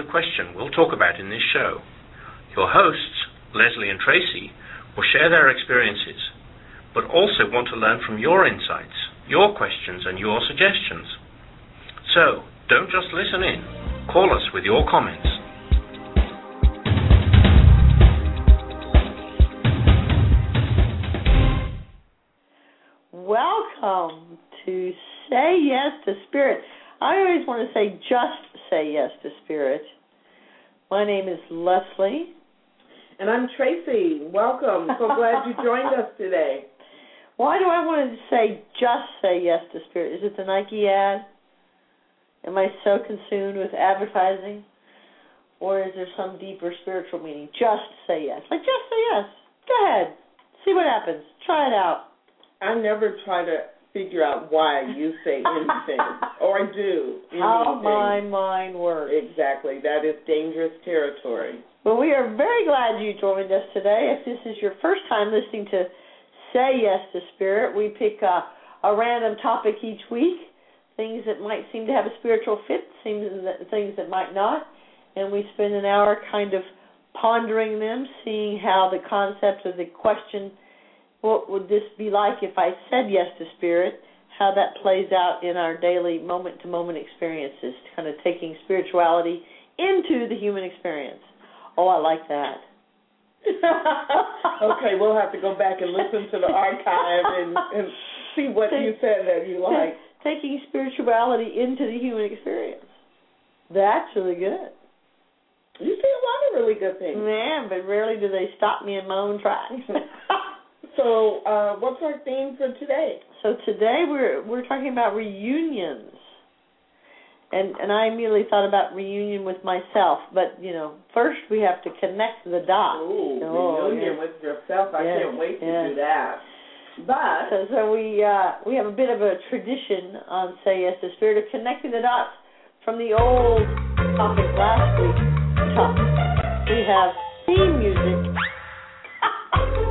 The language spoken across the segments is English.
of questions we'll talk about in this show. Your hosts, Lesley and Tracy, will share their experiences, but also want to learn from your insights, your questions, and your suggestions. So, don't just listen in. Call us with your comments. Welcome to Say Yes to Spirit. I always want to say just say yes to Spirit. My name is Lesley. And I'm Tracy. Welcome. So glad you joined us today. Why do I want to say just say yes to Spirit? Is it the Nike ad? Am I so consumed with advertising? Or is there some deeper spiritual meaning? Just say yes. Like, just say yes. Go ahead. See what happens. Try it out. I never try to figure out why you say anything, or I do. How anything. my mind works. Exactly. That is dangerous territory. Well, we are very glad you joined us today. If this is your first time listening to Say Yes to Spirit, we pick a, a random topic each week, things that might seem to have a spiritual fit, things that, things that might not, and we spend an hour kind of pondering them, seeing how the concept of the question, what would this be like if I said yes to Spirit, how that plays out in our daily moment to moment experiences, kind of taking spirituality into the human experience. Oh, I like that. okay, we'll have to go back and listen to the archive and, and see what you said that you like. Taking spirituality into the human experience. That's really good. You say a lot of really good things. Man, but rarely do they stop me in my own tracks. so, uh, what's our theme for today? So today we're we're talking about reunions and and I immediately thought about reunion with myself. But you know, first we have to connect the dots. Ooh, oh, reunion yes. with yourself. I yes. can't wait to yes. do that. But so, so we uh, we have a bit of a tradition on Say Yes to Spirit of connecting the dots from the old topic last week. We have theme music.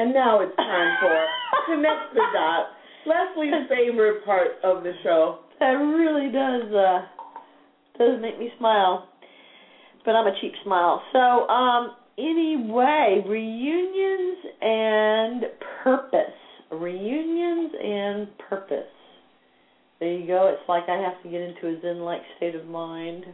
And now it's time for Connect the Dots. Lesley's favorite part of the show. That really does uh does make me smile. But I'm a cheap smile. So, um anyway, reunions and purpose. Reunions and purpose. There you go. It's like I have to get into a zen like state of mind.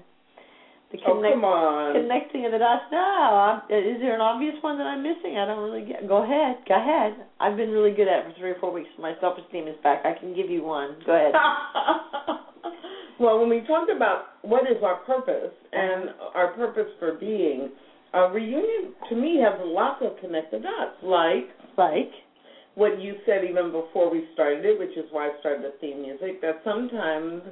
The oh, come on. Connecting of the dots. No, I'm, is there an obvious one that I'm missing? I don't really get. Go ahead. Go ahead. I've been really good at it for three or four weeks. My self esteem is back. I can give you one. Go ahead. well, when we talk about what is our purpose and our purpose for being, a reunion to me has lots of connected dots. Like like what you said even before we started it, which is why I started the theme music. That sometimes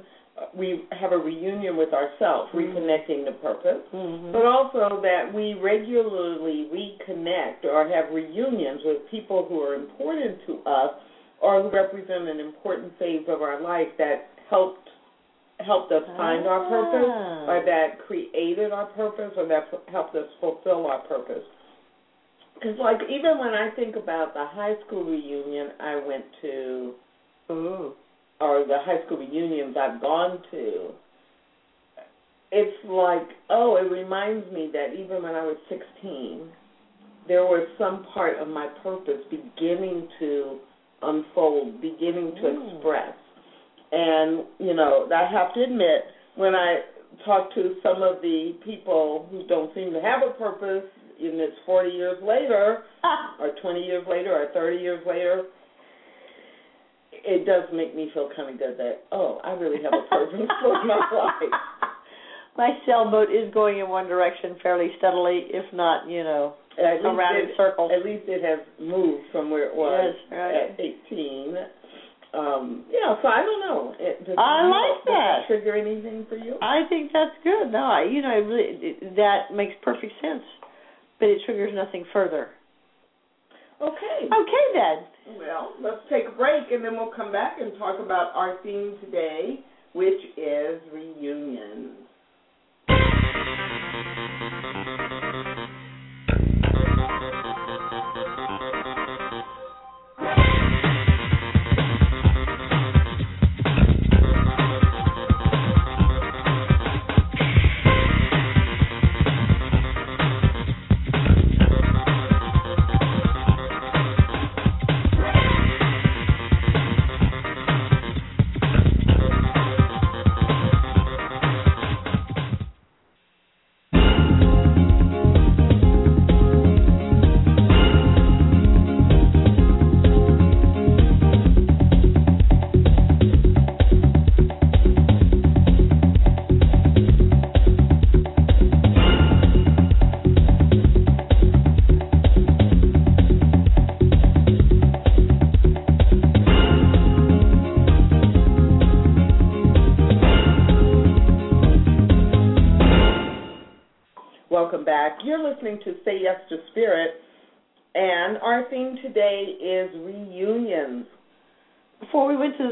we have a reunion with ourselves, mm-hmm. reconnecting the purpose, mm-hmm. but also that we regularly reconnect or have reunions with people who are important to us or who represent an important phase of our life that helped helped us find ah. our purpose or that created our purpose or that helped us fulfill our purpose. Because, like, even when I think about the high school reunion I went to, Ooh or the high school reunions I've gone to, it's like, oh, it reminds me that even when I was 16, there was some part of my purpose beginning to unfold, beginning to mm. express. And, you know, I have to admit, when I talk to some of the people who don't seem to have a purpose, and it's 40 years later, or 20 years later, or 30 years later, it does make me feel kind of good that oh, I really have a purpose for my life. My sailboat is going in one direction fairly steadily, if not, you know. At around in it- circles. At least it has moved from where it was Yes, right. at 18. Um, yeah, so I don't know. It, does, I like does that. trigger anything for you? I think that's good. No, I, you know, it really, it, that makes perfect sense, but it triggers nothing further. Okay. Okay, then. Well, let's take a break and then we'll come back and talk about our theme today, which is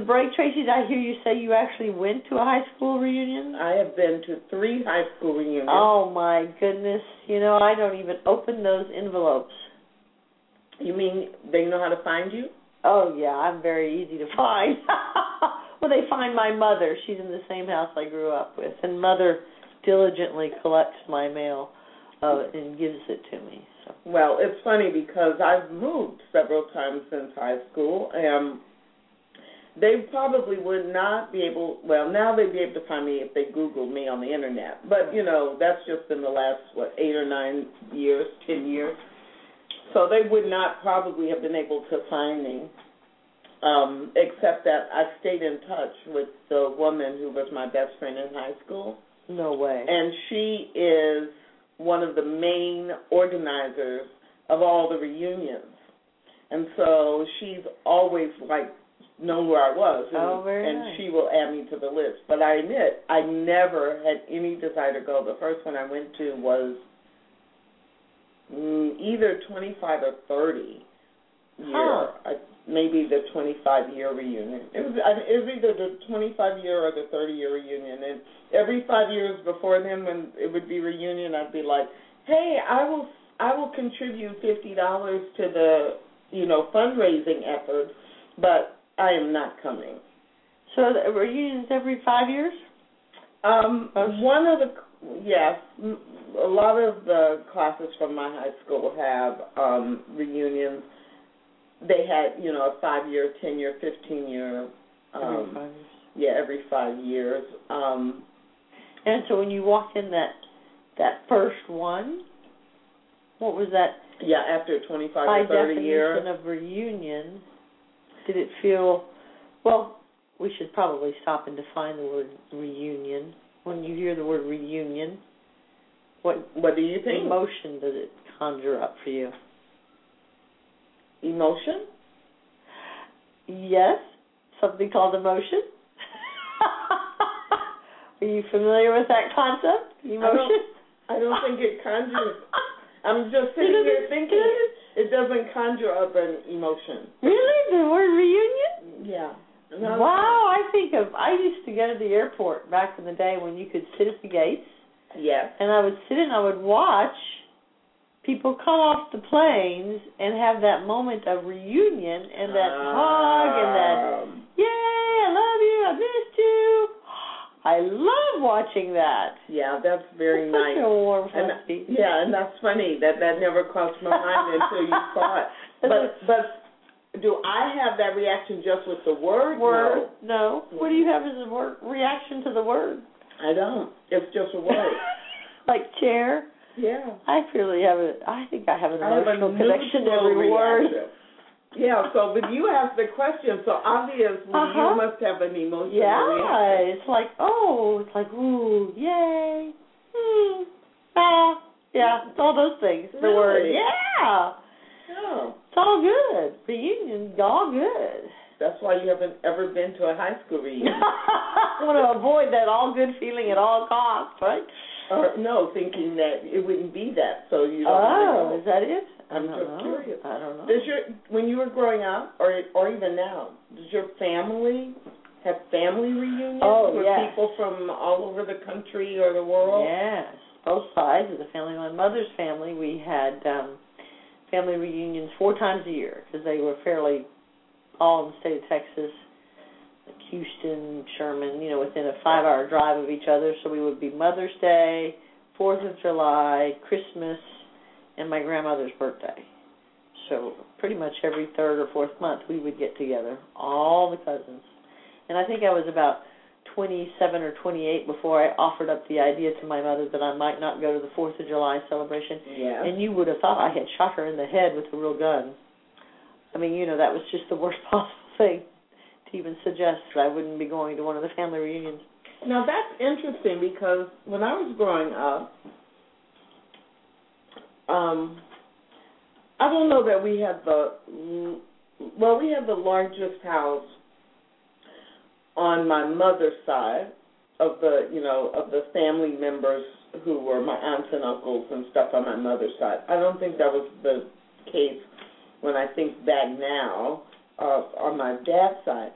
the break, Tracy, did I hear you say you actually went to a high school reunion? I have been to three high school reunions. Oh my goodness! You know, I don't even open those envelopes. You mean they know how to find you? Oh yeah, I'm very easy to find. well, they find my mother. She's in the same house I grew up with, and mother diligently collects my mail uh, and gives it to me. So Well, it's funny because I've moved several times since high school, and they probably would not be able. Well, now they'd be able to find me if they Googled me on the internet. But you know, that's just in the last what eight or nine years, ten years. So they would not probably have been able to find me. Um, except that I stayed in touch with the woman who was my best friend in high school. no way. and she is one of the main organizers of all the reunions. And so she's always like known where I was, and, Oh, and nice. she will add me to the list. But I admit, I never had any desire to go. The first one I went to was mm, either 25 or 30 year, Huh. I, maybe the 25 year reunion. It was I- it was either the 25 year or the 30 year reunion. And every five years before then, when it would be reunion, I'd be like, "Hey, I will I will contribute fifty dollars to the you know fundraising effort, but I am not coming." So the reunions every five years? Um, one of the yes, a lot of the classes from my high school have um, reunions. They had you know a five year, ten year, fifteen year. every Um, five years. yeah, every five years. Um, And so when you walked in that that first one, what was that yeah, after twenty five or thirty definition years. of reunion? Did it feel well? We should probably stop and define the word reunion. When you hear the word reunion, what What do you think? emotion does it conjure up for you? Emotion? Yes, something called emotion. Are you familiar with that concept? Emotion. I don't think it conjures. I'm just sitting here thinking it doesn't conjure up an emotion. Really, the word reunion? Yeah. Wow, I think of I used to go to the airport back in the day when you could sit at the gates, Yes. and I would sit and I would watch people come off the planes and have that moment of reunion and that hug and that Um, yay, I love you, I missed you. I love watching that. Yeah, that's very It's nice. Such a warm And yeah, and that's funny that that never crossed my mind until you saw it. But but do I have that reaction just with the word? word. No. What do you have as a word reaction to the word? I don't. It's just a word. like chair. yeah. I really have a. I think I have an I have a emotional connection to every word. Yeah, so but you asked the question, so obviously Uh-huh. you must have an emotional Yeah, reaction. it's like oh, it's like ooh, yay, hmm, ah, Yeah, it's all those things. The word. Really? Yeah. Oh, It's all good. Reunion, all good. that's why you haven't ever been to a high school reunion. I want to avoid that all good feeling at all costs, right? or no, thinking that it wouldn't be that, so you don't. Oh, is that it? I'm just know. curious. I don't know. Does your when you were growing up, or or even now, does your family have family reunions Oh, with yes. people from all over the country or the world? Yes, both sides of the family. My mother's family, we had um family reunions four times a year because they were fairly all in the state of Texas, like Houston, Sherman, you know, within a five-hour drive of each other. So we would be Mother's Day, Fourth of July, Christmas, and my grandmother's birthday. So pretty much every third or fourth month we would get together, all the cousins. And I think I was about 27 or 28 before I offered up the idea to my mother that I might not go to the 4th of July celebration. Yeah. And you would have thought I had shot her in the head with a real gun. I mean, you know, that was just the worst possible thing to even suggest that I wouldn't be going to one of the family reunions. Now that's interesting because when I was growing up, um, I don't know that we had the well, we had the largest house on my mother's side of the you know of the family members who were my aunts and uncles and stuff on my mother's side. I don't think that was the case when I think back now uh, on my dad's side.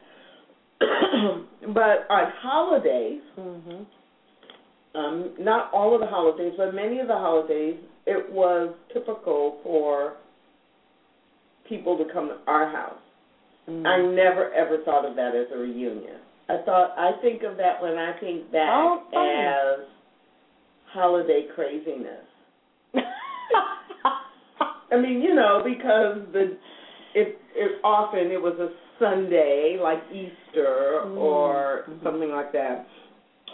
but on holidays, Mhm. um, not all of the holidays, but many of the holidays, it was typical for people to come to our house. Mm. I never ever thought of that as a reunion. I thought I think of that when I think back Oh, as holiday craziness. I mean, you know, because the it it often it was a Sunday like Easter Mm, or something like that.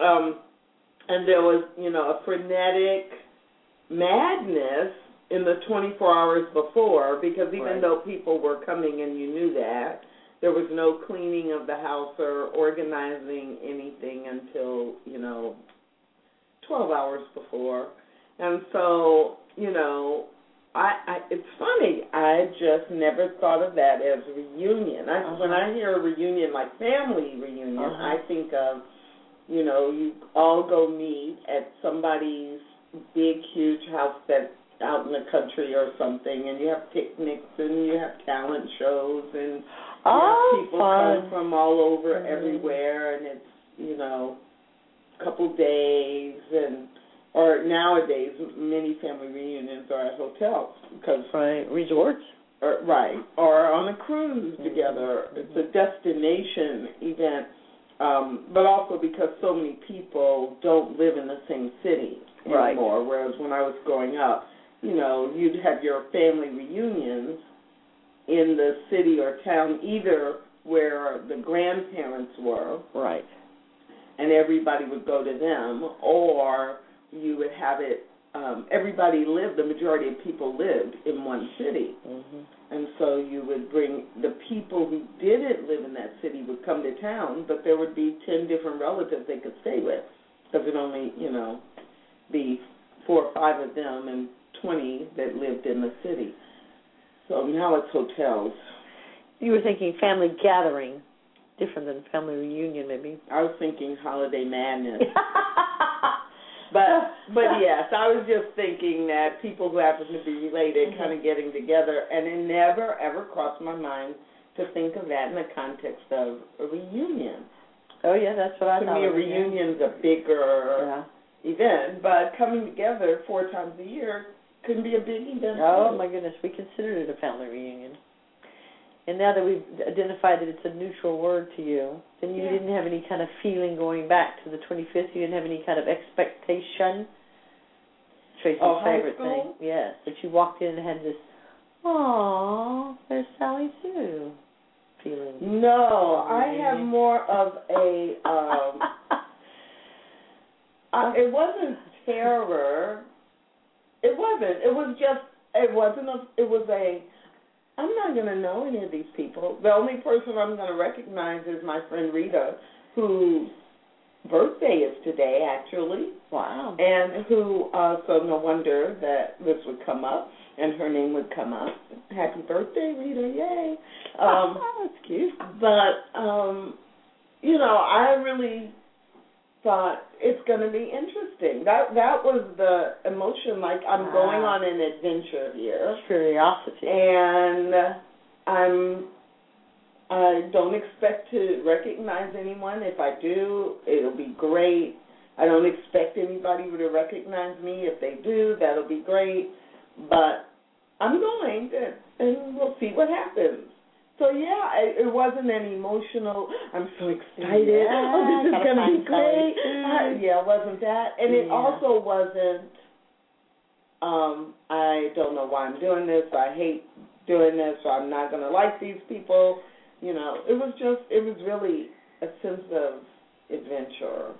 Um and there was, you know, a frenetic madness in the 24 hours before because even Right. though people were coming and you knew that, there was no cleaning of the house or organizing anything until, you know, 12 hours before. And so, you know, I, I it's funny. I just never thought of that as a reunion. I when Uh-huh. I hear a reunion like family reunion, Uh-huh. I think of, you know, you all go meet at somebody's big huge house that out in the country or something and you have picnics and you have talent shows and oh, people fun. come from all over Mhm. everywhere and it's you know a couple days and or nowadays many family reunions are at hotels because Right, resorts. or, right or on a cruise Mhm. together it's a destination event um but also because so many people don't live in the same city anymore. Right. whereas when I was growing up you know you'd have your family reunions in the city or town either where the grandparents were Right. and everybody would go to them or you would have it um everybody lived the majority of people lived in one city. Mhm. and so you would bring the people who didn't live in that city would come to town but there would be 10 different relatives they could stay with. Because it only you know be four or five of them and 20 that lived in the city. So now it's hotels. You were thinking family gathering, different than family reunion, maybe. i was thinking holiday madness But but yes, I was just thinking that people who happen to be related Mhm. kind of getting together, and it never ever crossed my mind to think of that in the context of a reunion. Oh yeah, that's what I thought. to me, a reunion's a bigger Yeah. event, but coming together four times a year can be a big event. Oh too. my goodness, we considered it a family reunion. And now that we've identified that it's a neutral word to you, then you Yeah. didn't have any kind of feeling going back to the 25th. You didn't have any kind of expectation. Tracy's Oh, favorite thing. Yes, that you walked in and had this, "Aw, there's Sally Sue," feeling. No, I have more of a. Um, I, it wasn't terror. It wasn't. It was just. It wasn't a. It was a. I'm not going to know any of these people. The only person I'm going to recognize is my friend Rita, whose birthday is today, actually. Wow. And who, uh, so no wonder that this would come up and her name would come up. Happy birthday, Rita! Yay! Um, That's cute. but um, you know, I really thought it's going to be interesting. That that was the emotion. Like I'm going on an adventure here, Curiosity. and I'm. I don't expect to recognize anyone. If I do, it'll be great. I don't expect anybody to recognize me. If they do, that'll be great. But I'm going, and- and we'll see what happens. So yeah, it, it wasn't an emotional. I'm so excited. Yeah, oh, this is gonna be great. Uh, yeah, it wasn't that, and it Yeah. also wasn't. Um, I don't know why I'm doing this. I hate doing this. Or I'm not gonna like these people. You know, it was just. It was really a sense of adventure.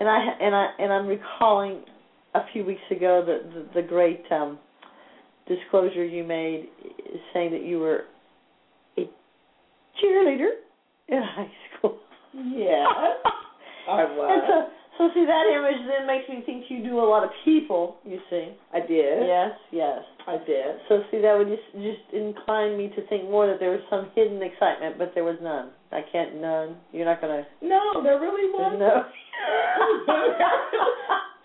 And I and I and I'm recalling a few weeks ago the the, the great um, disclosure you made, saying that you were cheerleader in high school. Yeah, I was. And so, so see that image then makes me think you do a lot of people. You see. I did. Yes, yes. I did. So see that would just just incline me to think more that there was some hidden excitement, but there was none. I can't none. You're not gonna. No, there really wasn't. No.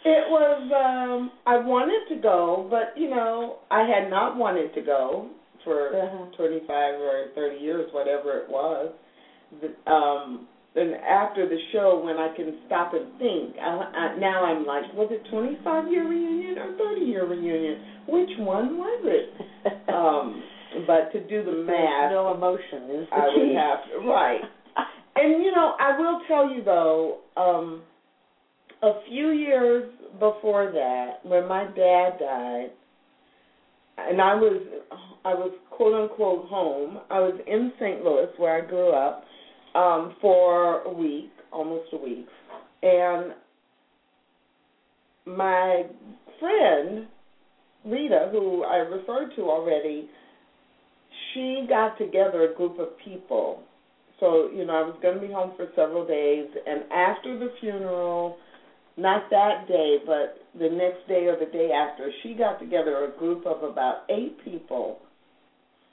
it was um I wanted to go, but you know, I had not wanted to go for Uh-huh. 25 or 30 years whatever it was. Um and after the show when I can stop and think, I, I, now I'm like, was it 25 year reunion or 30 year reunion? Which one was it? Um but to do the math, no emotion is the I key. would have to, right. And you know, I will tell you though, um, a few years before that, when my dad died, and I was I was quote unquote home. I was in St. Louis where I grew up um, for a week, almost a week, and my friend Rita, who I referred to already, she got together a group of people. So, you know, I was going to be home for several days, and after the funeral, not that day, but the next day or the day after, she got together a group of about eight people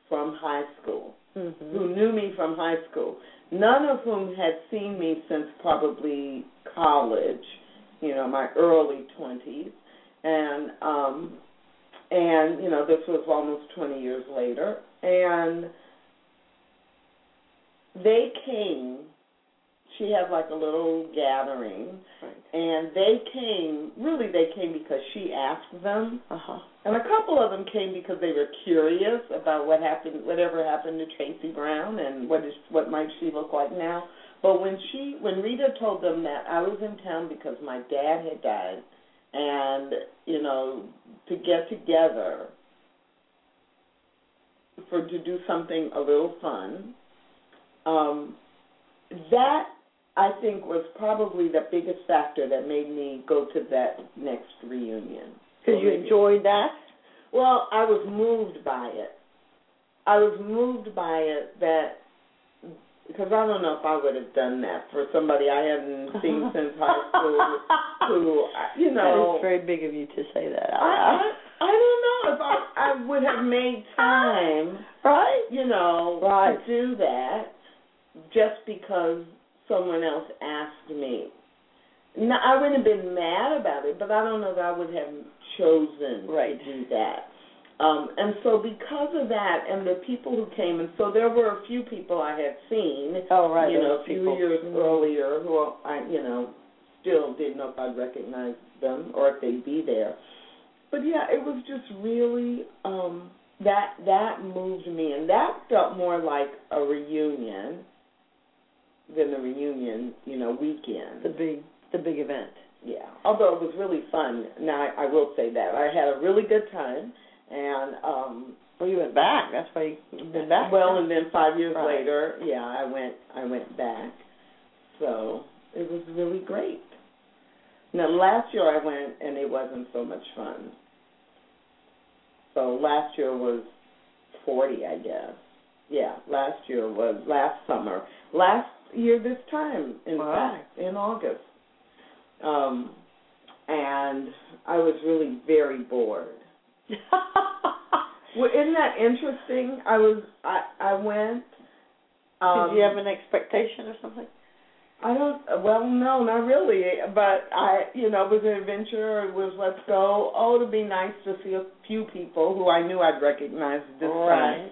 from high school Mhm. who knew me from high school, none of whom had seen me since probably college, you know, my early 20s. And um and you know, this was almost 20 years later and they came she had like a little gathering Right. and they came really they came because she asked them Uh huh. and a couple of them came because they were curious about what happened, whatever happened to Tracy Brown, and what is what might she look like now. But when she, when Rita told them that I was in town because my dad had died, and you know, to get together for to do something a little fun, um, that I think was probably the biggest factor that made me go to that next reunion. Because you enjoyed that. Well, I was moved by it. I was moved by it that because I don't know if I would have done that for somebody I hadn't seen since high school. Who you know, that is very big of you to say that. I. I I don't know if I I would have made time, right. you know, Right. to do that just because someone else asked me. No, I wouldn't have been mad about it, but I don't know that I would have chosen Right. to do that. Um, and so because of that, and the people who came, and so there were a few people I had seen, Oh right. you know, a few people. years Mhm. earlier, who I, you know, still didn't know if I'd recognize them or if they'd be there. But yeah, it was just really um, that that moved me, and that felt more like a reunion than a reunion, you know, weekend. The big the big event. Yeah, although it was really fun. Now I, I will say that I had a really good time, and um, Well, you went back. That's why you've been back. well, and then five years Right. later, yeah, I went I went back. So it was really great. Now last year I went and it wasn't so much fun. So last year was forty, I guess. Yeah, last year was last summer. Last year this time, in Wow. fact, in August. Um, and I was really very bored. well, isn't that interesting? I was I I went. Um, Did you have an expectation or something? I don't. Well, no, not really. But I, you know, it was an adventure. It was let's go. Oh, it'd be nice to see a few people who I knew I'd recognize this right.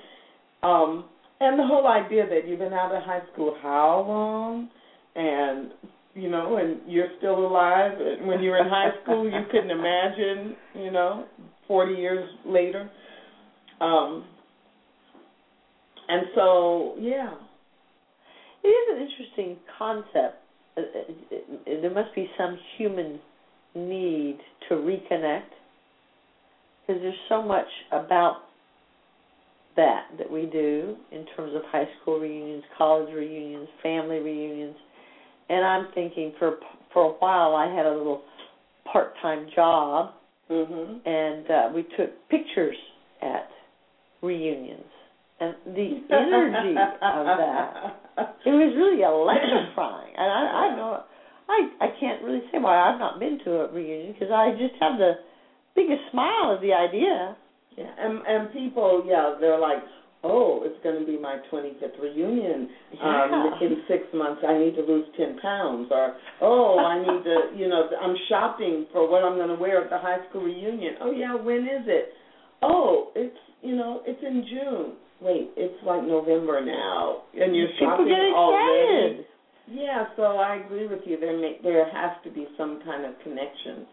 time. Um, and the whole idea that you've been out of high school how long, and you know, and you're still alive. And when you were in high school, you couldn't imagine, you know, 40 years later. Um, and so, yeah. It is an interesting concept. Uh, uh, There must be some human need to reconnect because there's so much about that that we do in terms of high school reunions, college reunions, family reunions. And I'm thinking for for a while I had a little part-time job Mhm. and uh, we took pictures at reunions. And the energy of that it was really electrifying, and I, I know I I can't really say why I've not been to a reunion because I just have the biggest smile at the idea. Yeah, and and people, yeah, they're like, oh, it's going to be my 25th reunion. Um, Yeah. in six months, I need to lose 10 pounds, or oh, I need to, you know, I'm shopping for what I'm going to wear at the high school reunion. Oh yeah, when is it? Oh, it's you know, it's in June. Wait, it's like November now, and you're People shopping get already. Yeah, so I agree with you. There may, there has to be some kind of connection.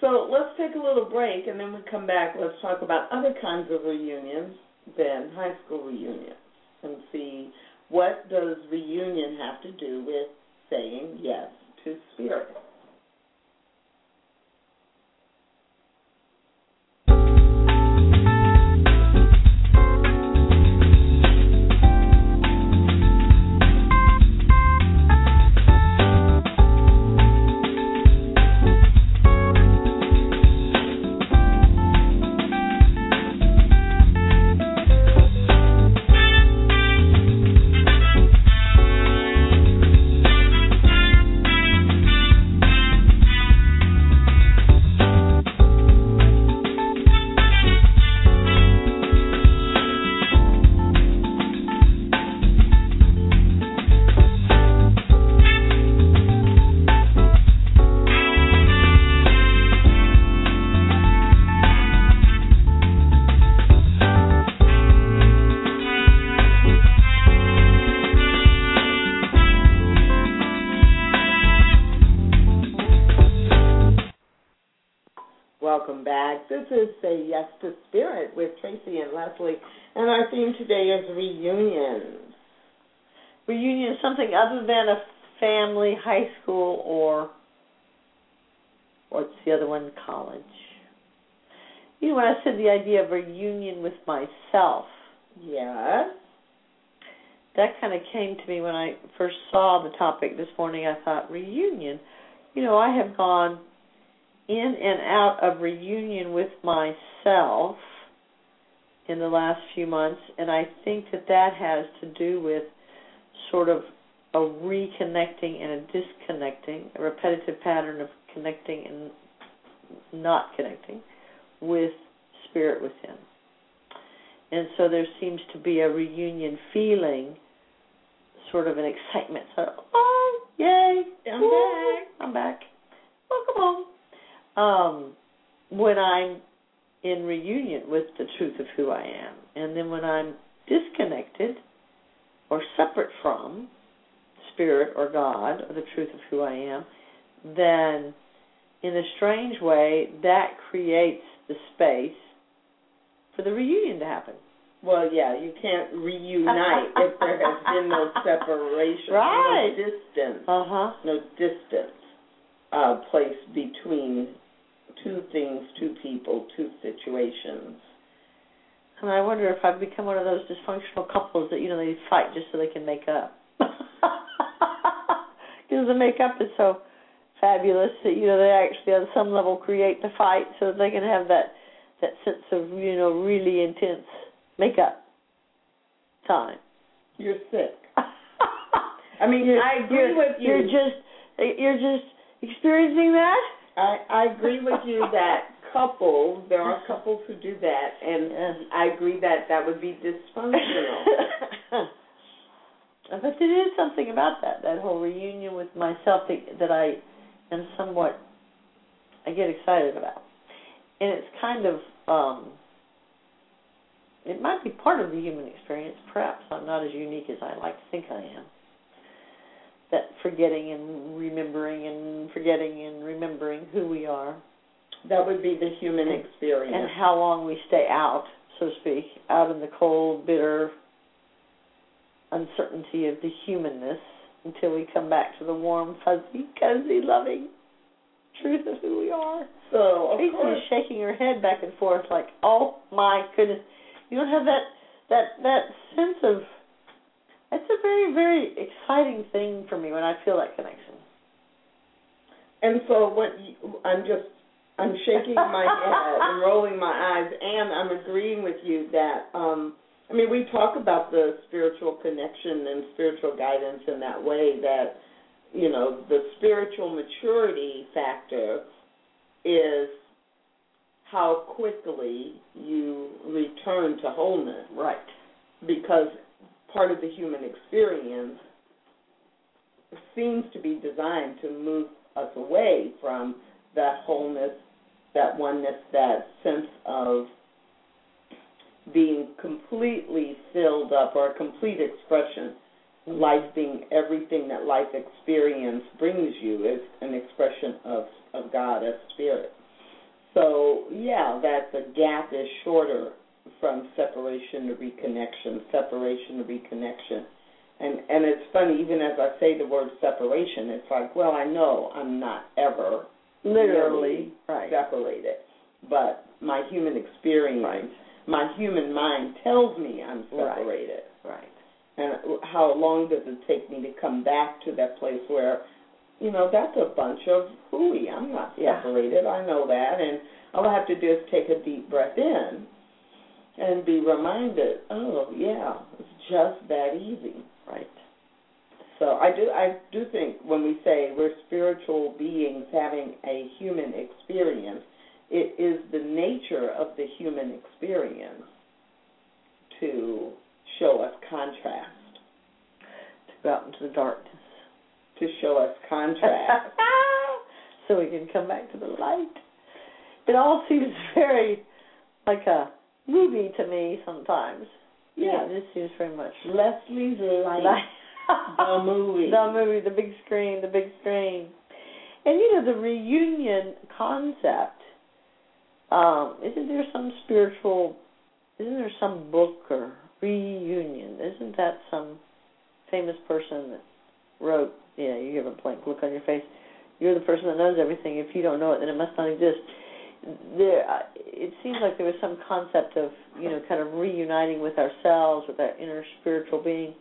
So let's take a little break, and then we come back. Let's talk about other kinds of reunions than high school reunions, and see what does reunion have to do with saying yes to spirit. Tracy and and our theme today is reunions. Reunion is something other than a family, high school, or what's the other one, college. You know, when I said the idea of reunion with myself, Yes. that kind of came to me when I first saw the topic this morning. I thought, reunion? You know, I have gone in and out of reunion with myself in the last few months, and I think that that has to do with sort of a reconnecting and a disconnecting, a repetitive pattern of connecting and not connecting with spirit within. And so there seems to be a reunion feeling, sort of an excitement. So, oh, yay, I'm back. I'm back. Welcome home. Um, when I'm in reunion with the truth of who I am, and then when I'm disconnected or separate from spirit or God or the truth of who I am, then in a strange way that creates the space for the reunion to happen. Well, yeah, you can't reunite if there has been no separation, Right. no distance, Uh huh. no distance uh, placed between two things, two people, two situations. And I wonder if I've become one of those dysfunctional couples that you know they fight just so they can make up. Because the makeup is so fabulous that you know they actually on some level create the fight so that they can have that that sense of you know really intense makeup time. You're sick. I mean, You're- I agree you're- with you. You're just you're just experiencing that? I I agree with you that couples there are couples who do that, and Yes. I agree that that would be dysfunctional. but there is something about that that whole reunion with myself that, that I am somewhat I get excited about, and it's kind of um it might be part of the human experience. Perhaps I'm not as unique as I like to think I am. That forgetting and remembering and forgetting and remembering who we are that would be the human experience. and how long we stay out, so to speak, out in the cold, bitter uncertainty of the humanness until we come back to the warm, fuzzy, cozy, loving truth of who we are. So of Tracy course, is shaking her head back and forth like, "Oh my goodness, you don't have that that that sense of." It's a very very exciting thing for me when I feel that connection. and so what you, I'm just I'm shaking my head and rolling my eyes, and I'm agreeing with you that um I mean we talk about the spiritual connection and spiritual guidance in that way that you know the spiritual maturity factor is how quickly you return to wholeness Right. because part of the human experience seems to be designed to move us away from that wholeness, that oneness, that sense of being completely filled up or a complete expression. Life being everything that life experience brings you is an expression of, of God as spirit. So yeah, that the gap is shorter from separation to reconnection, separation to reconnection. And and it's funny, even as I say the word separation, it's like, well, I know I'm not ever Literally. Right. separated. But my human experience, Right. my human mind tells me I'm separated. Right. right. And how long does it take me to come back to that place where, you know, that's a bunch of hooey. I'm not Yeah. separated. I know that. And all I have to do is take a deep breath in and be reminded, oh, yeah, it's just that easy. Right. So I do I do think when we say we're spiritual beings having a human experience, it is the nature of the human experience to show us contrast, To go out into the darkness. to show us contrast. so we can come back to the light. It all seems very like a movie to me sometimes. Yeah. It just seems very much Lesley's like the movie. The movie, the big screen, the big screen. And you know, the reunion concept, um, isn't there some spiritual isn't there some book or reunion? Isn't that some famous person that wrote yeah, you have a blank look on your face. You're the person that knows everything. If you don't know it, then it must not exist. There, uh, it seems like there was some concept of you know, kind of reuniting with ourselves, with our inner spiritual being.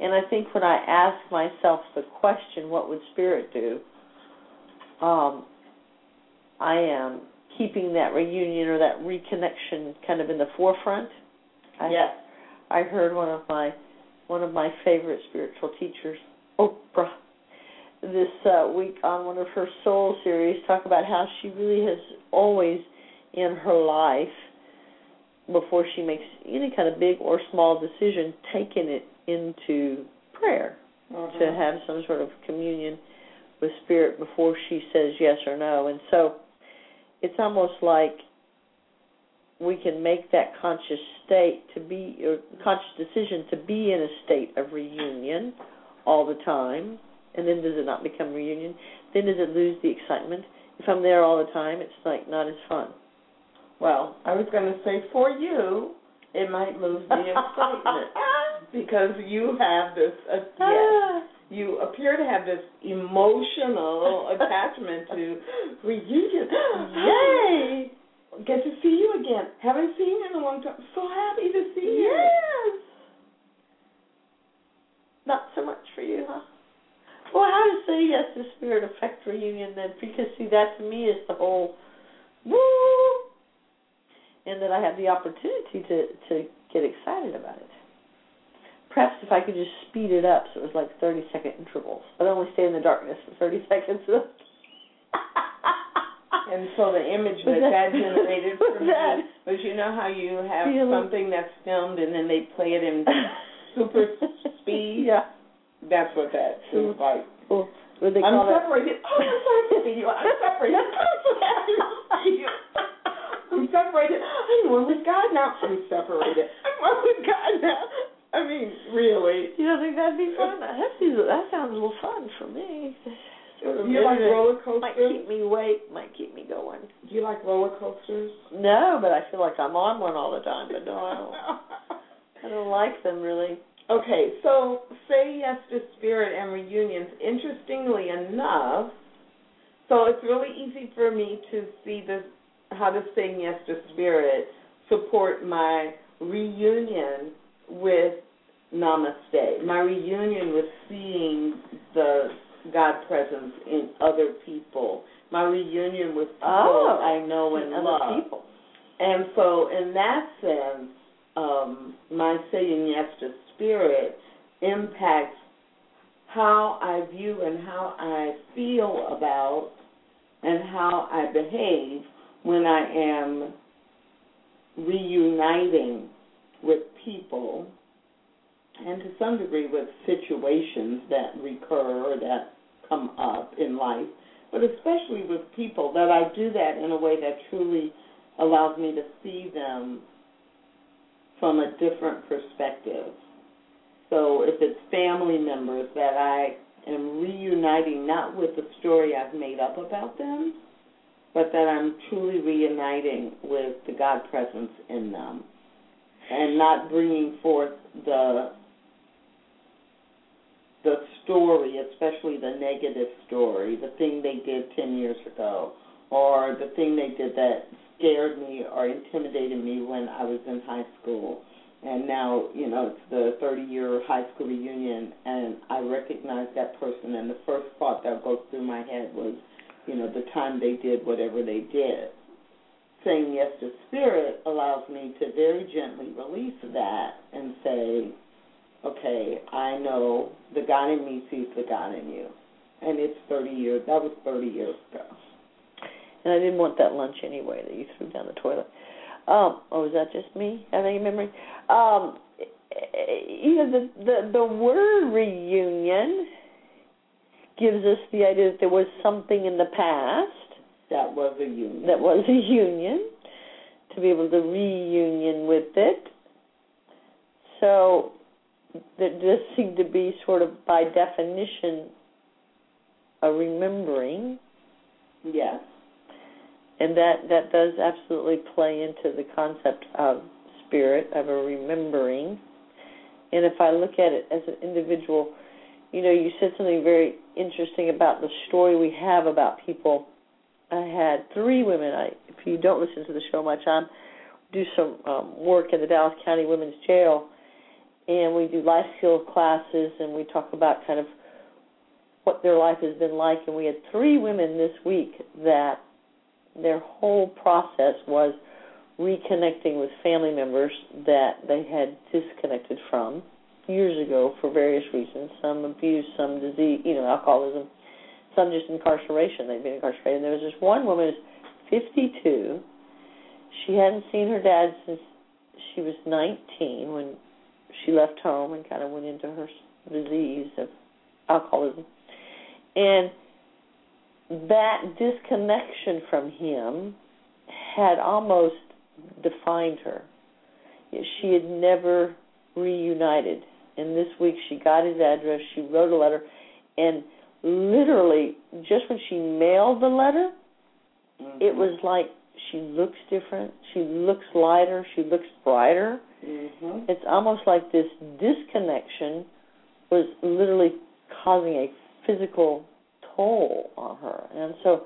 And I think when I ask myself the question, what would spirit do? Um, I am keeping that reunion or that reconnection kind of in the forefront. I, yes. I heard one of my one of my favorite spiritual teachers, Oprah, this uh, week on one of her Soul series talk about how she really has always in her life before she makes any kind of big or small decision taken it into prayer Mhm. to have some sort of communion with spirit before she says yes or no. And so it's almost like we can make that conscious state to be or conscious decision to be in a state of reunion all the time and then does it not become reunion? Then does it lose the excitement? If I'm there all the time it's like not as fun. Well, I was going to say for you, it might lose the excitement because you have this. Uh, yes, you appear to have this emotional attachment to reunion. Yay! Get to see you again. Haven't seen you in a long time. So happy to see you. Yes. Not so much for you, huh? Well, how does say yes to spirit affect reunion then? Because see, that to me is the whole woo, and that I have the opportunity to to get excited about it. Perhaps if I could just speed it up so it was like thirty second intervals, but only stay in the darkness for thirty seconds. And so the image that that- that generated for me that- was you know how you have something that's filmed and then they play it in super speed? Yeah. That's what that was like. Well, what they I'm that? separated. Oh, I'm sorry to you. I'm separated. I'm so happy to you. I'm separated. I'm one with God now. I'm separated. I'm one with God now. I mean, really. You don't think that'd be fun? That seems, that sounds a little fun for me. Do you like roller Might keep me awake. Might keep me going. Do you like roller coasters? No, but I feel like I'm on one all the time. But no, I don't. I don't like them really. Okay, so say yes to spirit and reunions. Interestingly enough, so it's really easy for me to see this how to say yes to spirit support my reunion with Namaste. My reunion with seeing the God presence in other people. My reunion with people Oh, I know and Other love. people. And so, in that sense, um, my saying yes to spirit impacts how I view and how I feel about and how I behave when I am reuniting with people and to some degree with situations that recur or that come up in life, but especially with people, that I do that in a way that truly allows me to see them from a different perspective. So if it's family members that I am reuniting not with the story I've made up about them, but that I'm truly reuniting with the God presence in them and not bringing forth the the story, especially the negative story, the thing they did 10 years ago, or the thing they did that scared me or intimidated me when I was in high school. And now, you know, it's the 30 year high school reunion, and I recognize that person, and the first thought that goes through my head was, you know, the time they did whatever they did. Saying yes to spirit allows me to very gently release that and say, okay, I know the God in me sees the God in you. And it's 30 years, that was 30 years ago. And I didn't want that lunch anyway that you threw down the toilet. Um, oh, is that just me having a memory? Um, you know, the, the the word reunion gives us the idea that there was something in the past That was a union. that was a union, to be able to reunion with it. So there does seem to be sort of by definition a remembering Yes. And that that does absolutely play into the concept of spirit of a remembering. And if i look at it as an individual you know you said something very interesting about the story we have about people. I had three women. I if you don't listen to the show much i do some um, work in the dallas county women's jail. And we do life skills classes and we talk about kind of what their life has been like. And we had three women this week that their whole process was reconnecting with family members that they had disconnected from years ago for various reasons some abuse some disease you know alcoholism some just incarceration. They'd been incarcerated. And there was this one woman who's 52 she hadn't seen her dad since she was 19 when she left home and kind of went into her disease of alcoholism. And that disconnection from him had almost defined her. She had never reunited. And this week she got his address, she wrote a letter, and literally, just when she mailed the letter, Mhm. it was like she looks different, she looks lighter, she looks brighter. Mhm. It's almost like this disconnection was literally causing a physical toll on her. And so,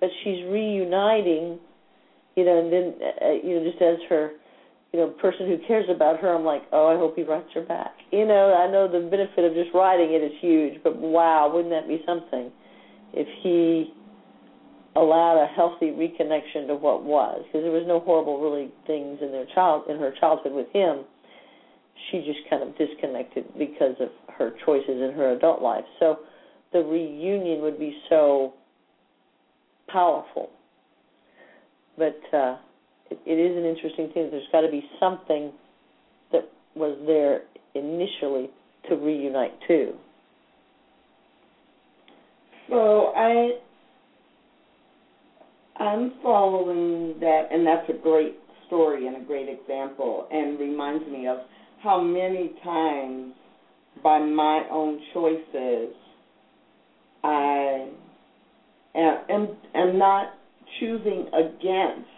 but she's reuniting, you know, and then, uh, you know, just as her, you know, person who cares about her, I'm like, oh, I hope he writes her back. You know, I know the benefit of just writing it is huge, but wow, wouldn't that be something if he allowed a healthy reconnection to what was? Because there was no horrible, really things in their child in her childhood with him. She just kind of disconnected because of her choices in her adult life. So the reunion would be so powerful but uh, it, it is an interesting thing. There's got to be something that was there initially to reunite too. So I I'm following that, and that's a great story and a great example, and reminds me of how many times by my own choices I am am, am not choosing against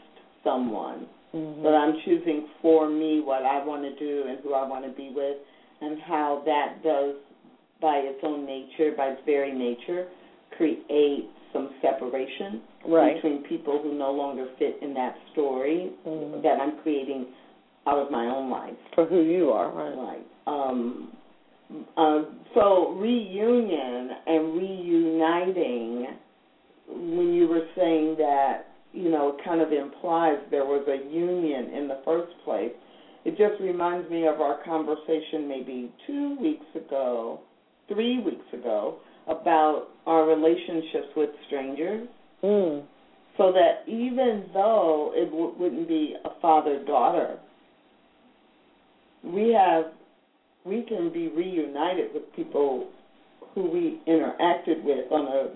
someone, Mm-hmm. but I'm choosing for me what I want to do and who I want to be with, and how that does, by its own nature, by its very nature, create some separation right. between people who no longer fit in that story Mhm. that I'm creating out of my own life. For who you are, right? Right. Um, uh, so reunion and reuniting. When you were saying that, you know, it kind of implies there was a union in the first place. It just reminds me of our conversation maybe two weeks ago, three weeks ago, about our relationships with strangers. Mm. So that even though it w- wouldn't be a father daughter, we have we can be reunited with people who we interacted with on a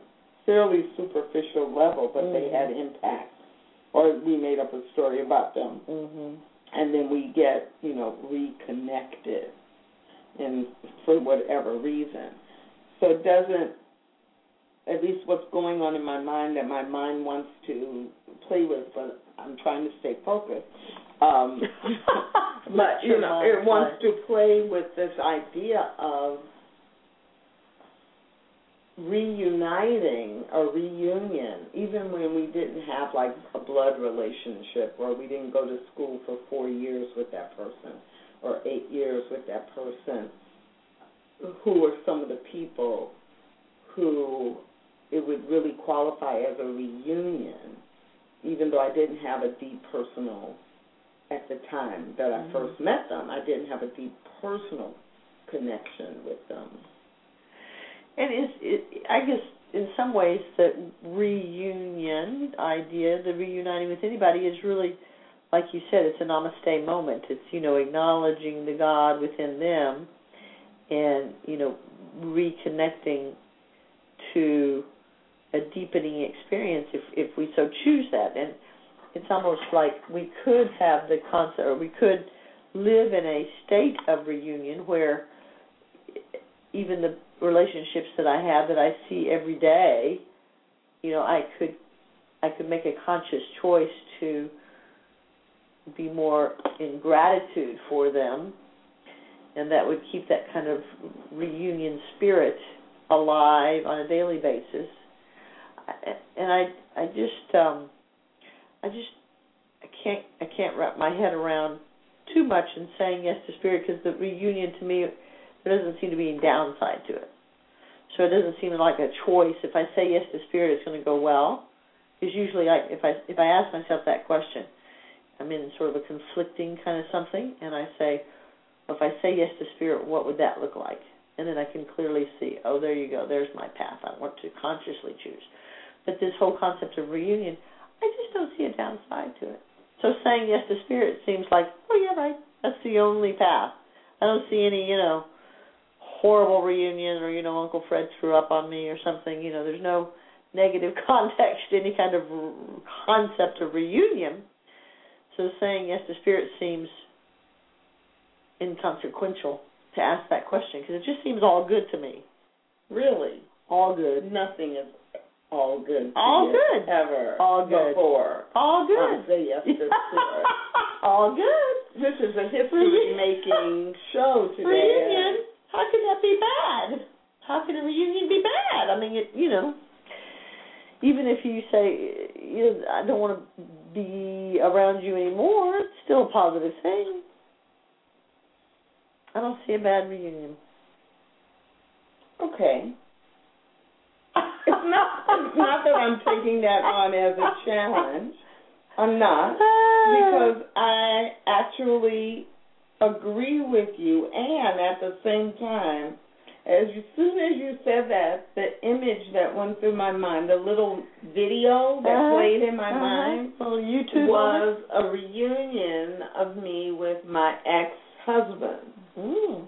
fairly superficial level, but they Mhm. had impact, or we made up a story about them, Mhm. and then we get you know reconnected, and for whatever reason. So it doesn't at least what's going on in my mind that my mind wants to play with, but I'm trying to stay focused. Um, but you know, mind it wants to play with this idea of reuniting or reunion, even when we didn't have like a blood relationship or we didn't go to school for four years with that person or eight years with that person. Who are some of the people who it would really qualify as a reunion, even though I didn't have a deep personal at the time that I Mhm. first met them. I didn't have a deep personal connection with them. And it's, it, I guess, in some ways, the reunion idea, the reuniting with anybody, is really, like you said, it's a namaste moment. It's you know acknowledging the God within them, and you know reconnecting to a deepening experience if if we so choose that. And it's almost like we could have the concept, or we could live in a state of reunion where even the relationships that I have that I see every day, you know, I could I could make a conscious choice to be more in gratitude for them and that would keep that kind of reunion spirit alive on a daily basis. And I I just um I just I can't I can't wrap my head around too much in saying yes to spirit because the reunion to me there doesn't seem to be any downside to it. So it doesn't seem like a choice. If I say yes to spirit, it's going to go well. Because usually, I, if I if I ask myself that question, I'm in sort of a conflicting kind of something, and I say, well, if I say yes to spirit, what would that look like? And then I can clearly see, oh, there you go. There's my path. I want to consciously choose. But this whole concept of reunion, I just don't see a downside to it. So saying yes to spirit seems like, oh yeah, right. That's the only path. I don't see any, you know, horrible reunion or you know Uncle Fred threw up on me or something. You know, there's no negative context any kind of concept of reunion. So saying yes to spirit seems inconsequential to ask that question because it just seems all good to me. Really, All good. nothing is all good. All good. ever. All good. Before All good. say yes to all good. This is a history-making show today. Reunion. How can that be bad? How can a reunion be bad? I mean, it, you know, even if you say, you know, I don't want to be around you anymore, it's still a positive thing. I don't see a bad reunion. Okay. It's not that I'm taking that on as a challenge. I'm not because I actually agree with you and at the same time as soon as you said that, the image that went through my mind, the little video that Uh-huh. played in my Uh-huh. mind, Little YouTube was a reunion of me with my ex-husband. Mm.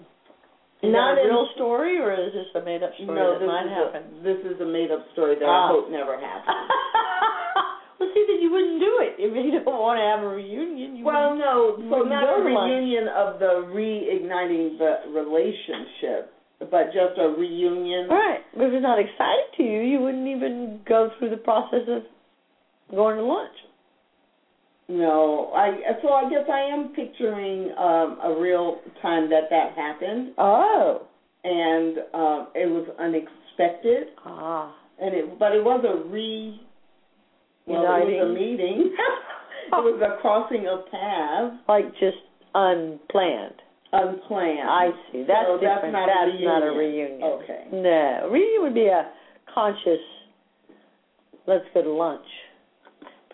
Is Not that a real story, or is this a made-up story no, that this might is happen? A, this is a made-up story that Ah. I hope never happens. well, see, then you wouldn't do it if you don't want to have a reunion. You well, no, so wouldn't a reunion of the reigniting the relationship, but just a reunion. Right. If it's not exciting to you, you wouldn't even go through the process of going to lunch. No, I so I guess I am picturing um a real time that that happened, Oh. and um it was unexpected, Ah. and it but it was a re. Well, it was a meeting. it was a crossing of paths, Like just unplanned. unplanned. I see. That's So that's different. not a that's not a reunion. reunion. Okay. No. Reunion would be a conscious let's go to lunch.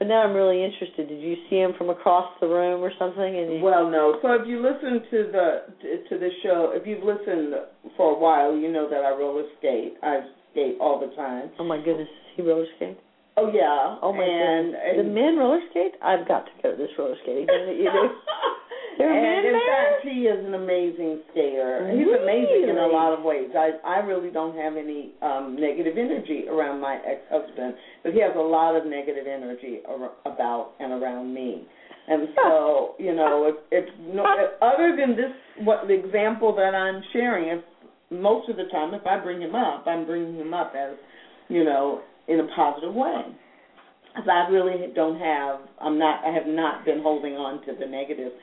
But now I'm really interested. Did you see him from across the room or something? And Well, no. So if you listen to the to the show, if you've listened for a while, you know that I roller skate. I skate all the time. oh my goodness, he roller skate. Oh yeah. Oh my and, goodness, the men roller skate. I've got to go to this roller skating thing that you do. There and in there? fact, he is an amazing skater. He's amazing in a lot of ways. I I really don't have any um negative energy around my ex-husband, but he has a lot of negative energy ar- about and around me. And so, you know, if, if no, if, other than this, what the example that I'm sharing, if most of the time, if I bring him up, I'm bringing him up as, you know, in a positive way. Because I really don't have, I'm not, I have not been holding on to the negative.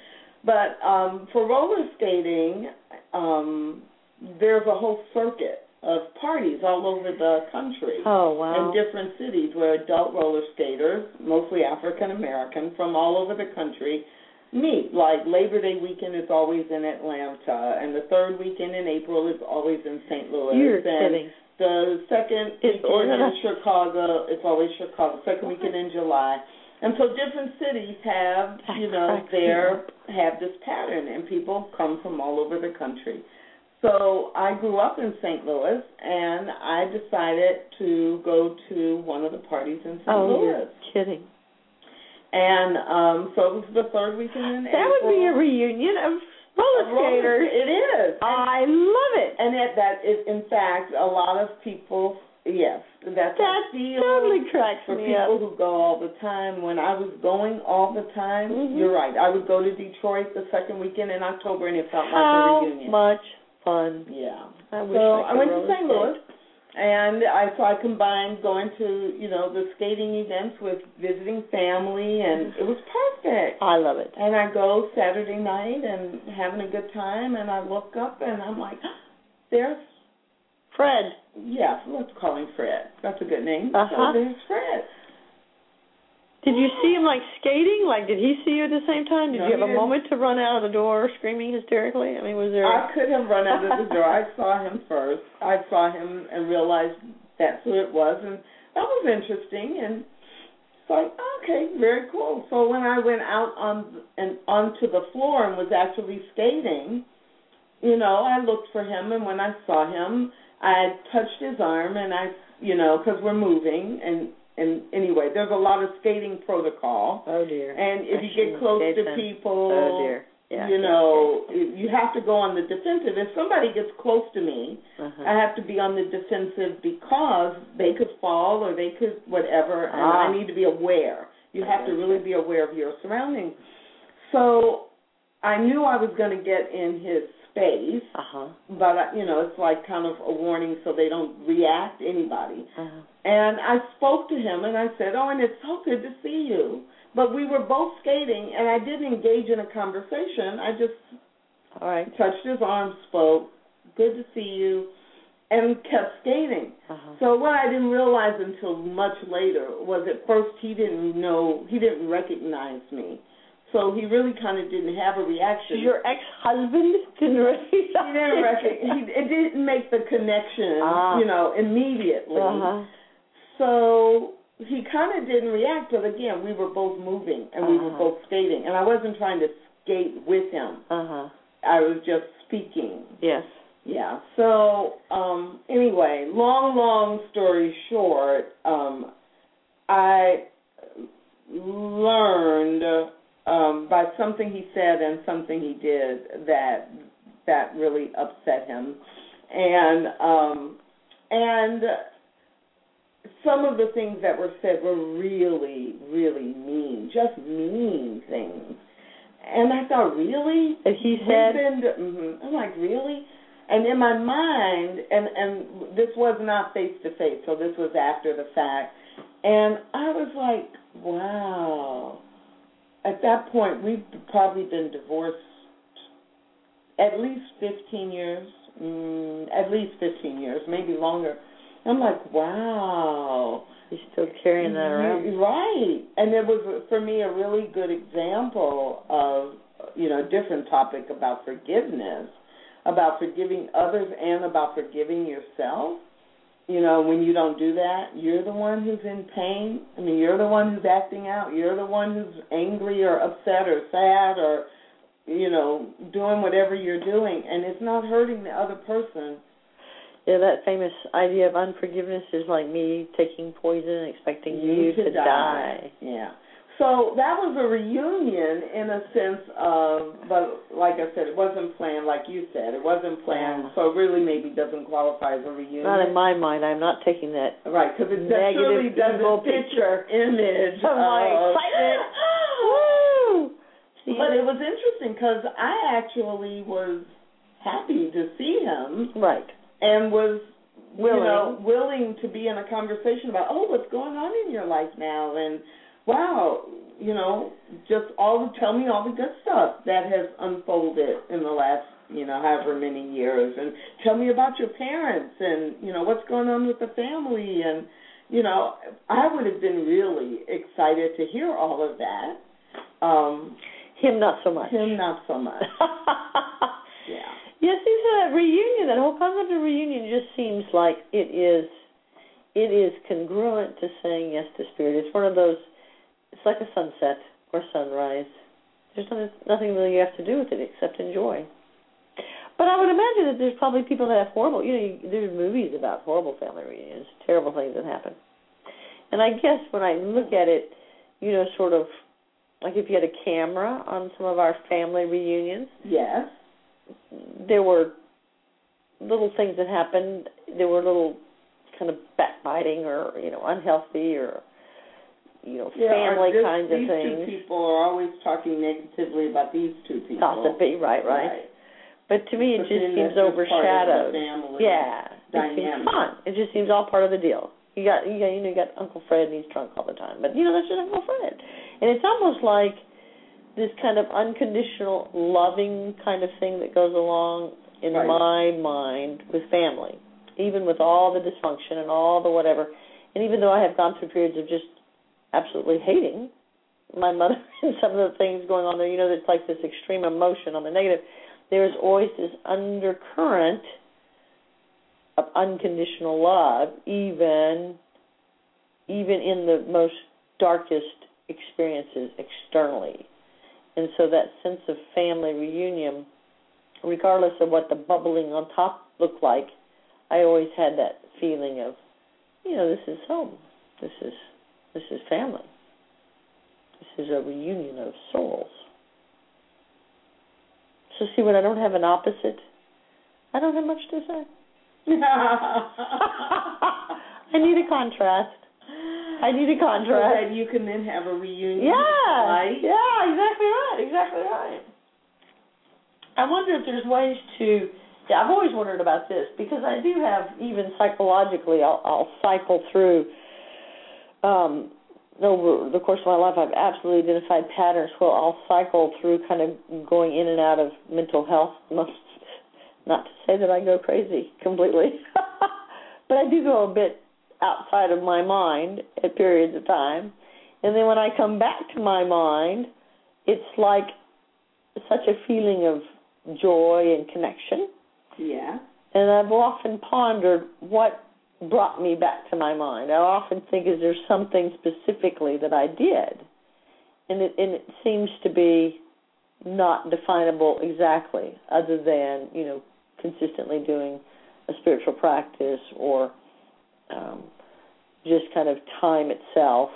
But um, for roller skating, um, there's a whole circuit of parties all over the country Oh wow. in different cities where adult roller skaters, mostly African American, from all over the country, meet. Like Labor Day weekend is always in Atlanta, and the third weekend in April is always in St. Louis. You're and kidding. The second It's weekend in. Chicago, it's always Chicago. Second weekend in July. And so different cities have, you know, their have this pattern, and people come from all over the country. So I grew up in St. Louis, and I decided to go to one of the parties in St. Oh, Louis. you're kidding. And um, so it was the third weekend in That would be a reunion of roller skaters. It is. I love it. and it, that is, in fact, a lot of people. Yes, that's That deal totally cracks for me people up. who go all the time. When I was going all the time, Mhm. you're right. I would go to Detroit the second weekend in October, and it felt How like a reunion. much fun. Yeah. I wish So I, I, went to St. Louis, and I so I combined going to you know the skating events with visiting family, and it was perfect. I love it. And I go Saturday night and having a good time, and I look up and I'm like, there's Fred. yeah, let's call him Fred. That's a good name. Uh-huh. So there's Fred. Did you see him like skating? Like, did he see you at the same time? Did No, you have a moment to run out of the door screaming hysterically? I mean, was there? I could have run out of the door. I saw him first. I saw him and realized that's who it was, and that was interesting. And it's like, okay, very cool. So when I went out on and onto the floor and was actually skating, you know, I looked for him, and when I saw him, I touched his arm, and I, you know, because we're moving, and and anyway, there's a lot of skating protocol. oh dear. And if I you get close to then. people, Oh dear. Yeah. you know, you have to go on the defensive. If somebody gets close to me, Uh-huh. I have to be on the defensive because they could fall or they could whatever, and Ah. I need to be aware. You have to really be aware of your surroundings. So I knew I was going to get in his space, Uh huh. but uh, you know, it's like kind of a warning so they don't react anybody. Uh-huh. And I spoke to him and I said, "Oh, and it's so good to see you." But we were both skating, and I didn't engage in a conversation. I just All right. touched his arm, spoke, "Good to see you," and kept skating. Uh-huh. So what I didn't realize until much later was at first he didn't know, he didn't recognize me. So he really kind of didn't have a reaction. your ex-husband didn't recognize. he didn't recognize. He, it didn't make the connection, Ah. you know, immediately. Uh-huh. So he kind of didn't react, but again, we were both moving and we were Uh-huh. both skating, and I wasn't trying to skate with him. Uh-huh. I was just speaking, Yes. Yeah. So um, anyway, long, long story short, um, I learned um, by something he said and something he did that that really upset him, and um, and some of the things that were said were really, really mean, just mean things. And I thought, really? That he said. mm-hmm. I'm like, really? And in my mind, and and this was not face to face, so this was after the fact, and I was like, wow. At that point, we've probably been divorced at least 15 years, mm, at least 15 years, maybe longer. I'm like, wow. He's still carrying that around. Right. And it was, for me, a really good example of, you know, a different topic about forgiveness, about forgiving others and about forgiving yourself. You know, when you don't do that, you're the one who's in pain. I mean, you're the one who's acting out. You're the one who's angry or upset or sad or, you know, doing whatever you're doing. And it's not hurting the other person yeah, that famous idea of unforgiveness is like me taking poison and expecting you, you to, die. die. Yeah. So that was a reunion in a sense of, but like I said, it wasn't planned. Like you said, it wasn't planned. Yeah. So it really maybe doesn't qualify as a reunion. Not in my mind. I'm not taking that. Right, because it really doesn't picture image of my excitement. Woo! But it was interesting because I actually was happy to see him. Right and was willing. you know willing to be in a conversation about oh what's going on in your life now and wow you know just all the tell me all the good stuff that has unfolded in the last you know however many years. And tell me about your parents and you know what's going on with the family. And you know i would have been really excited to hear all of that. Um him not so much. him not so much. Yeah. Yes, so that reunion, that whole concept of reunion just seems like it is it is congruent to saying yes to spirit. It's one of those it's like a sunset or sunrise. There's nothing, nothing really you have to do with it except enjoy. But I would imagine that there's probably people that have horrible, you know, you, there's movies about horrible family reunions, terrible things that happen. And I guess when I look at it, you know, sort of like if you had a camera on some of our family reunions. Yes there were little things that happened. There were little kind of backbiting or you know unhealthy or you know yeah, family this, kinds of things. These two people are always talking negatively about these two people. Gossipy, right, right. right. But to me, it just seems overshadowed. yeah, dynamic. it seems fun. It just seems all part of the deal. You got, you got, you know, you got Uncle Fred and he's drunk all the time, but you know that's just Uncle Fred, and it's almost like this kind of unconditional loving kind of thing that goes along in right. my mind with family, even with all the dysfunction and all the whatever. And even though I have gone through periods of just absolutely hating my mother and some of the things going on there, you know, it's like this extreme emotion on the negative. There's always this undercurrent of unconditional love, even even in the most darkest experiences externally. And so that sense of family reunion, regardless of what the bubbling on top looked like, I always had that feeling of, you know, this is home. This is this is family. This is a reunion of souls. So see when I don't have an opposite, I don't have much to say. I need a contrast. I need a contrast. So that you can then have a reunion. Yeah. Right? Yeah, exactly right. Exactly right. I wonder if there's ways to. Yeah, I've always wondered about this because I do have even psychologically. I'll, I'll cycle through. Um, over the course of my life, I've absolutely identified patterns where I'll cycle through, kind of going in and out of mental health. Most, not to say that I go crazy completely, but I do go a bit outside of my mind at periods of time. And then when I come back to my mind, it's like such a feeling of joy and connection. Yeah. And I've often pondered what brought me back to my mind. I often think, is there something specifically that I did? And it, and it seems to be not definable exactly, other than, you know, consistently doing a spiritual practice or um, just kind of time itself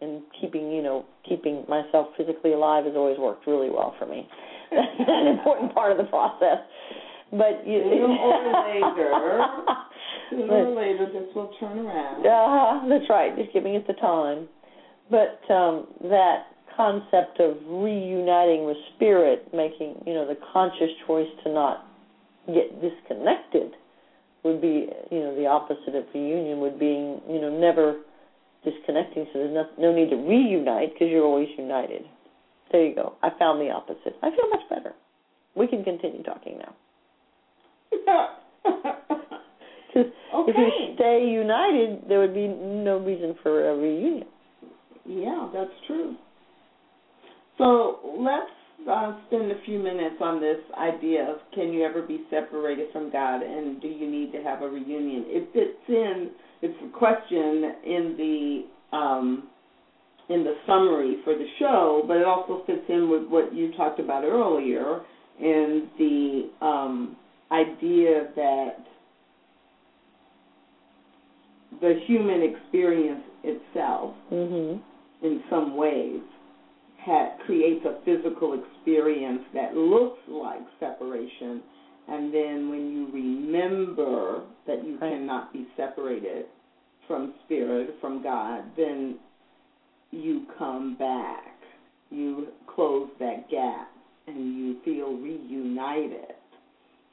and keeping you know keeping myself physically alive has always worked really well for me. That's an important part of the process. But you sooner or later, sooner or later, this will turn around. Uh, that's right. Just giving it the time. But um, that concept of reuniting with spirit, making you know the conscious choice to not get disconnected, would be you know the opposite of reunion. Would be you know never disconnecting. So there's no, no need to reunite because you're always united. There you go. I found the opposite. I feel much better. We can continue talking now. Because okay. If you stay united, there would be no reason for a reunion. Yeah, that's true. So let's uh, spend a few minutes on this idea of can you ever be separated from God and do you need to have a reunion? It fits in. It's a question in the um, in the summary for the show, but it also fits in with what you talked about earlier in the um, idea that the human experience itself, Mhm. in some ways, ha- creates a physical experience that looks like separation. And then when you remember that you Right. cannot be separated from spirit, from God, then you come back. You close that gap and you feel reunited.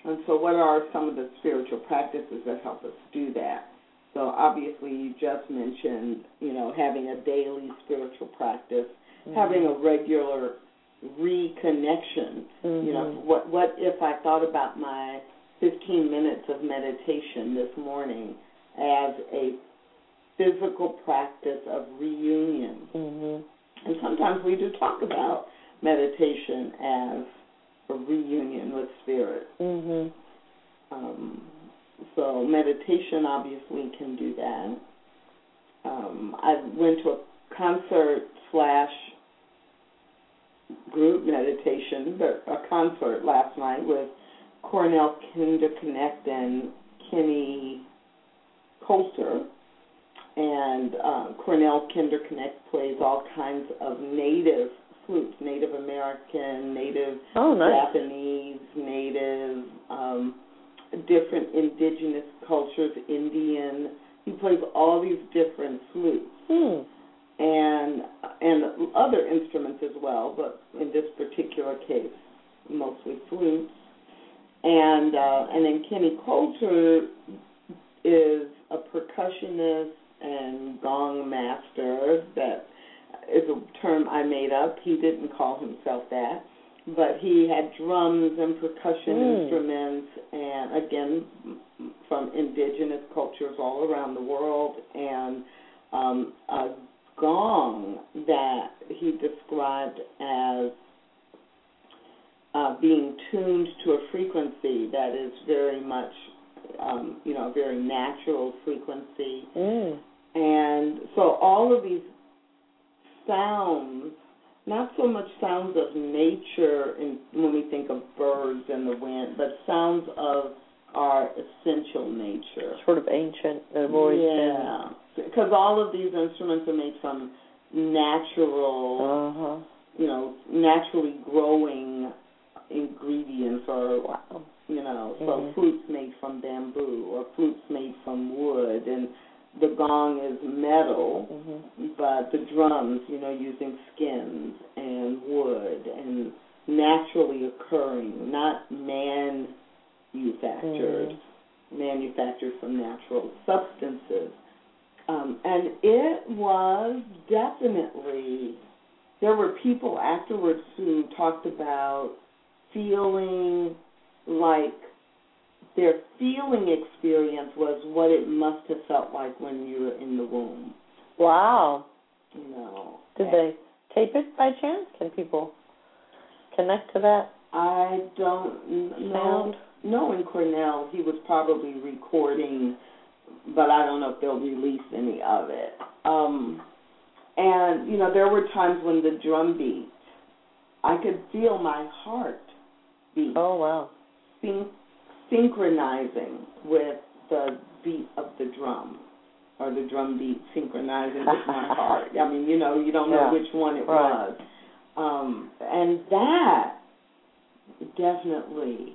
And so, what are some of the spiritual practices that help us do that? So, obviously, you just mentioned, you know, having a daily spiritual practice, having a regular reconnection. You know, Mhm. what what if I thought about my 15 minutes of meditation this morning as a physical practice of reunion? Mhm. And sometimes we do talk about meditation as a reunion with spirit. Mhm. Um, so meditation obviously can do that. Um, I went to a concert slash group meditation, but a concert last night with Cornell Kinderknecht and Kenny Coulter. And uh, Cornell Kinderknecht plays all kinds of native flutes, Native American, Native Oh, nice. Japanese, Native, um, different indigenous cultures, Indian. He plays all these different flutes Hmm. and and other instruments as well, but in this particular case, mostly flutes. And uh, and then Kenny Coulter is a percussionist and gong master. That is a term I made up. He didn't call himself that, but he had drums and percussion Mm. instruments, and again from indigenous cultures all around the world, and um, a gong that he described as uh, being tuned to a frequency that is very much, um, you know, a very natural frequency. Mm. And so all of these sounds, not so much sounds of nature in, when we think of birds and the wind, but sounds of our essential nature. Sort of ancient. They've always yeah, because all of these instruments are made from natural. Uh huh. you know, naturally growing ingredients, or Wow. you know, so Mhm. flutes made from bamboo or flutes made from wood, and the gong is metal, Mhm. but the drums, you know, using skins and wood and naturally occurring, not manufactured, Mhm. manufactured from natural substances. Um, and it was definitely, there were people afterwards who talked about feeling like their feeling experience was what it must have felt like when you were in the womb. Wow. You know, Did they tape it by chance? Can people connect to that I don't know. No, in Cornell, he was probably recording, but I don't know if they'll release any of it. Um, and you know, there were times when the drum beat, I could feel my heart beat Oh wow. sync, synchronizing with the beat of the drum, or the drum beat synchronizing with my heart. I mean, you know, you don't know Yeah. which one it Right. was. Um, and that definitely,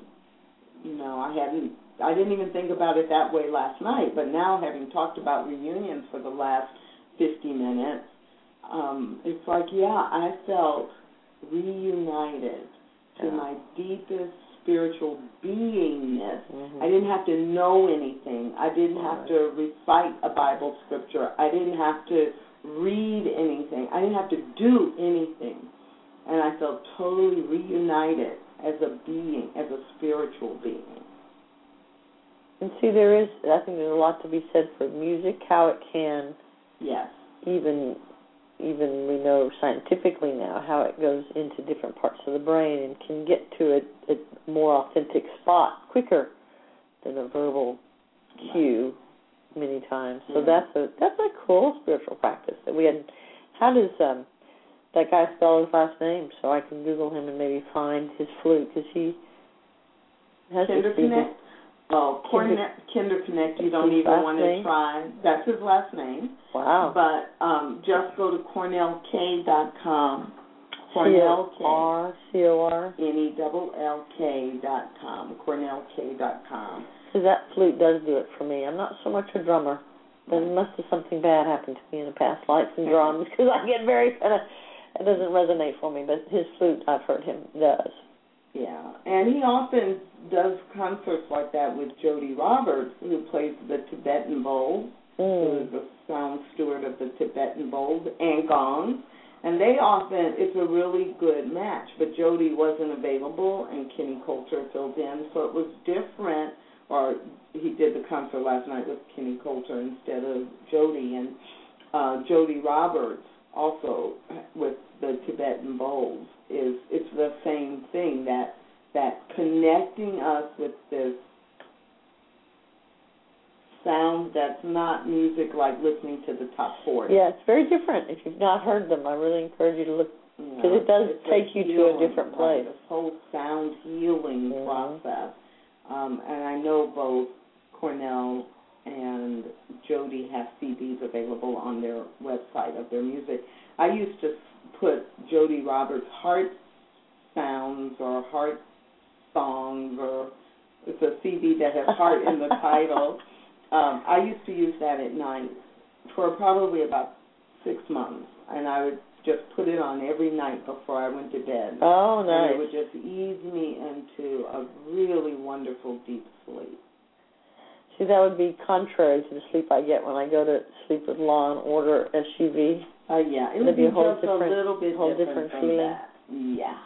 you know, I hadn't, I didn't even think about it that way last night, but now having talked about reunions for the last 50 minutes, um, it's like, yeah, I felt reunited to Yeah. my deepest spiritual beingness. Mhm. I didn't have to know anything. I didn't have to recite a Bible scripture. I didn't have to read anything. I didn't have to do anything. And I felt totally reunited as a being, as a spiritual being. And see, there is, I think there's a lot to be said for music, how it can Yes. even, even we know scientifically now how it goes into different parts of the brain and can get to a, a more authentic spot quicker than a verbal cue many times. So Yeah. that's a that's a cool spiritual practice that we had. How does um that guy spell his last name so I can Google him and maybe find his flute because he has Kinder his- Connect. Oh, Kinder- Kinder, Kinder Connect. You don't even want name? to try. That's his last name. Wow. But um, just go to cornellk.com. Cornell C O R C O R. N E double L K dot com. Cornellk dot com. Because that flute does do it for me. I'm not so much a drummer. There must have something bad happened to me in a past life in drums because I get very kind of it doesn't resonate for me. But his flute, I've heard him does. Yeah, and he often does concerts like that with Jody Roberts, who plays the Tibetan bowl, who Mm. is the sound steward of the Tibetan bowl and gongs. And they often, it's a really good match. But Jody wasn't available, and Kenny Coulter filled in, so it was different. Or he did the concert last night with Kenny Coulter instead of Jody, and uh, Jody Roberts also with the Tibetan bowls is it's the same thing that that connecting us with this sound that's not music like listening to the top 40. Yeah, it's very different. If you've not heard them, I really encourage you to look. because it does take you to a healing, different right, place. This whole sound healing Mhm. process. Um, and I know both Cornell and Jody have CDs available on their website of their music. I used to put Jody Roberts' heart sounds or heart songs or it's a CD that has heart in the title. Um, I used to use that at night for probably about six months, and I would just put it on every night before I went to bed. Oh, nice! And it would just ease me into a really wonderful deep sleep. See, that would be contrary to the sleep I get when I go to sleep with Law and Order SUV. Uh, yeah, it It'd be be a whole just a different- little bit whole different, different from feeling. that. Yeah,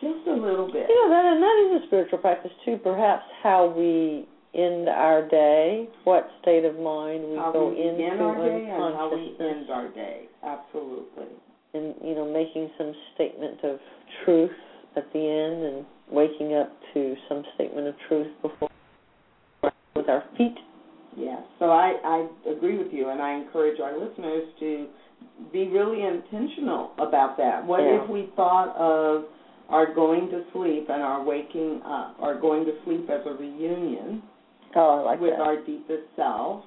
just a little bit. You know that, and that is a spiritual practice too. Perhaps how we end our day, what state of mind we how go we into begin our day and how we end our day. Absolutely. and you know, making some statement of truth at the end, and waking up to some statement of truth before with our feet. Yeah. So I I agree with you, and I encourage our listeners to be really intentional about that. What Yeah. if we thought of our going to sleep and our waking up, our going to sleep as a reunion Oh, I like with that. our deepest self,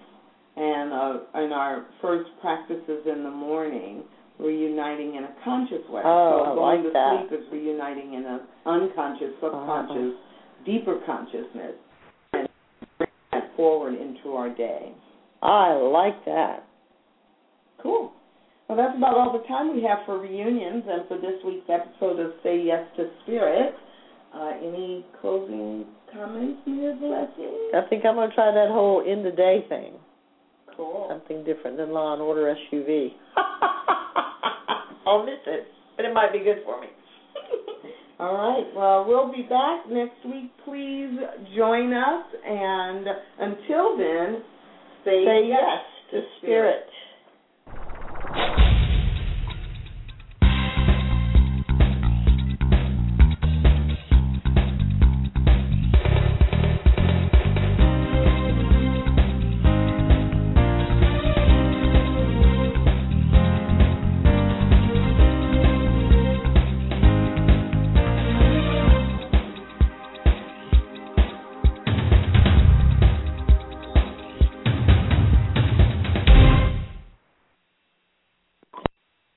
and uh, and our first practices in the morning, reuniting in a conscious way. Oh, so going like to that. sleep is reuniting in an unconscious, subconscious, deeper consciousness, and bring that forward into our day. I like that. Cool. Well, that's about all the time we have for reunions and for this week's episode of Say Yes to Spirit. Uh, any closing comments, Ms. Lesley? I think I'm going to try that whole end of day thing. Cool. Something different than Law and Order SUV. I'll miss it, but it might be good for me. All right. Well, we'll be back next week. Please join us. And until then, say, Say yes to spirit you.